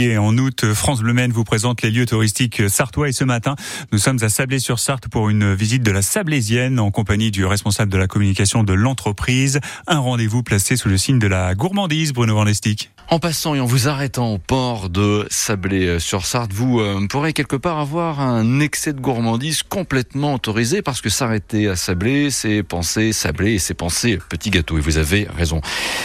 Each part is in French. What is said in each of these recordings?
Et en août, France Bleu Maine vous présente les lieux touristiques sartois et ce matin, nous sommes à Sablé-sur-Sarthe pour une visite de la Sablésienne en compagnie du responsable de la communication de l'entreprise. Un rendez-vous placé sous le signe de la gourmandise, Bruno Van En passant et en vous arrêtant au port de Sablé-sur-Sarthe, vous euh, pourrez quelque part avoir un excès de gourmandise complètement autorisé parce que s'arrêter à Sablé, c'est penser Sablé et c'est penser petit gâteau. Et vous avez raison.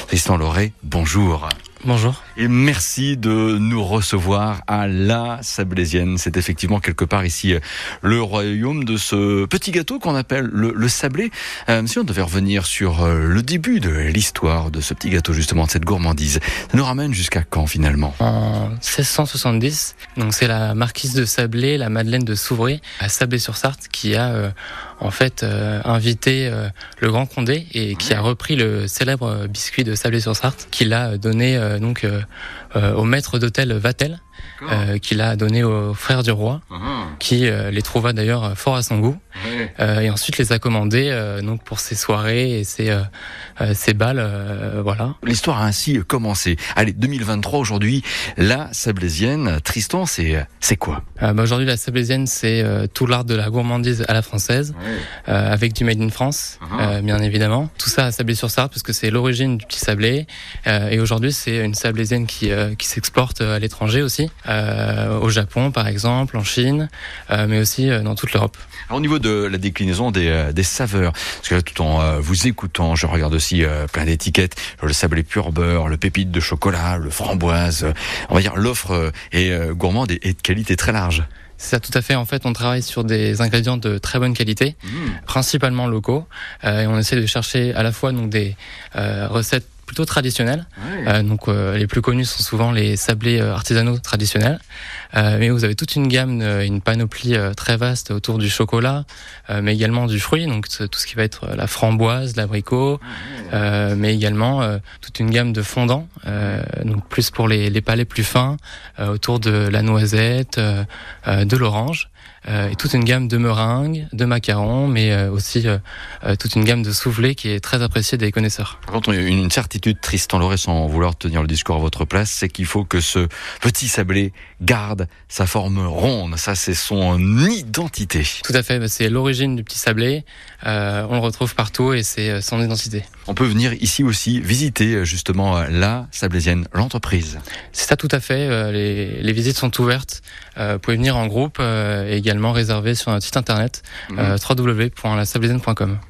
Tristan Loré, bonjour. Bonjour. Et merci de nous recevoir à la Sablésienne. C'est effectivement quelque part ici euh, le royaume de ce petit gâteau qu'on appelle le, sablé. Euh, si on devait revenir sur euh, le début de l'histoire de ce petit gâteau, justement, de cette gourmandise, ça nous ramène jusqu'à quand finalement? En 1670, donc c'est la marquise de Sablé, la Madeleine de Souvray, à Sablé-sur-Sarthe, qui a en fait invité le Grand Condé et qui a repris le célèbre biscuit de Sablé-sur-Sarthe, qu'il a donné donc euh, euh, au maître d'hôtel Vatel, euh, qu'il a donné aux frères du roi, uh-huh. qui les trouva d'ailleurs fort à son goût, et ensuite les a commandés donc pour ses soirées et ses, ses balles, voilà. L'histoire a ainsi commencé. Allez, 2023 aujourd'hui, la Sablésienne, Tristan, c'est c'est quoi? Bah Aujourd'hui, la Sablésienne, c'est tout l'art de la gourmandise à la française, avec du made in France, uh-huh. bien évidemment. Tout ça à Sablé-sur-Sarthe, parce que c'est l'origine du petit sablé, et aujourd'hui, c'est une sablésienne qui, euh, qui s'exporte à l'étranger aussi, euh, au Japon par exemple, en Chine, euh, mais aussi dans toute l'Europe. Au niveau de la déclinaison des, des saveurs, parce que là, tout en vous écoutant, je regarde aussi plein d'étiquettes, le sablé pur beurre, le pépite de chocolat, le framboise, on va dire l'offre est gourmande et, de qualité très large. C'est ça, tout à fait. En fait, on travaille sur des ingrédients de très bonne qualité, mmh. principalement locaux, et on essaie de chercher à la fois donc des recettes plutôt traditionnels. Euh, donc euh, les plus connus sont souvent les sablés euh, artisanaux traditionnels. mais vous avez toute une gamme, une panoplie très vaste autour du chocolat, mais également du fruit, donc tout ce qui va être la framboise, l'abricot, ah mais également toute une gamme de fondants, donc plus pour les, les palais plus fins, autour de la noisette, de l'orange. Euh, et toute une gamme de meringues, de macarons, mais euh, aussi euh, toute une gamme de soufflés qui est très appréciée des connaisseurs. Par contre, une certitude, Tristan Loré, sans vouloir tenir le discours à votre place, c'est qu'il faut que ce petit sablé garde sa forme ronde. Ça, c'est son identité. Tout à fait. Bah, c'est l'origine du petit sablé. on le retrouve partout et c'est son identité. On peut venir ici aussi visiter justement la Sablésienne, l'entreprise. C'est ça, tout à fait. Les, les visites sont ouvertes. vous pouvez venir en groupe et également réservé sur notre site internet mmh. euh,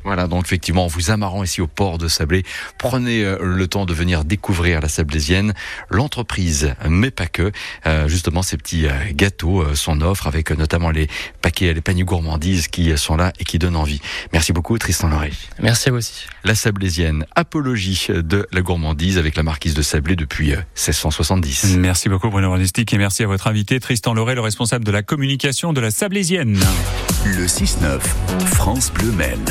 Voilà, donc effectivement, en vous amarrant ici au port de Sablé, prenez euh, le temps de venir découvrir la Sablésienne, l'entreprise, mais pas que. Euh, justement, ces petits gâteaux sont offre avec notamment les paquets, les paniers gourmandises qui sont là et qui donnent envie. Merci beaucoup, Tristan Loré. Merci à vous aussi. La Sablésienne, apologie de la gourmandise avec la marquise de Sablé depuis 1670. Merci beaucoup, Bruno Randistic, et merci à votre invité, Tristan Loré, le responsable de la communication de la Sablésienne. Le 6-9, France Bleu Maine.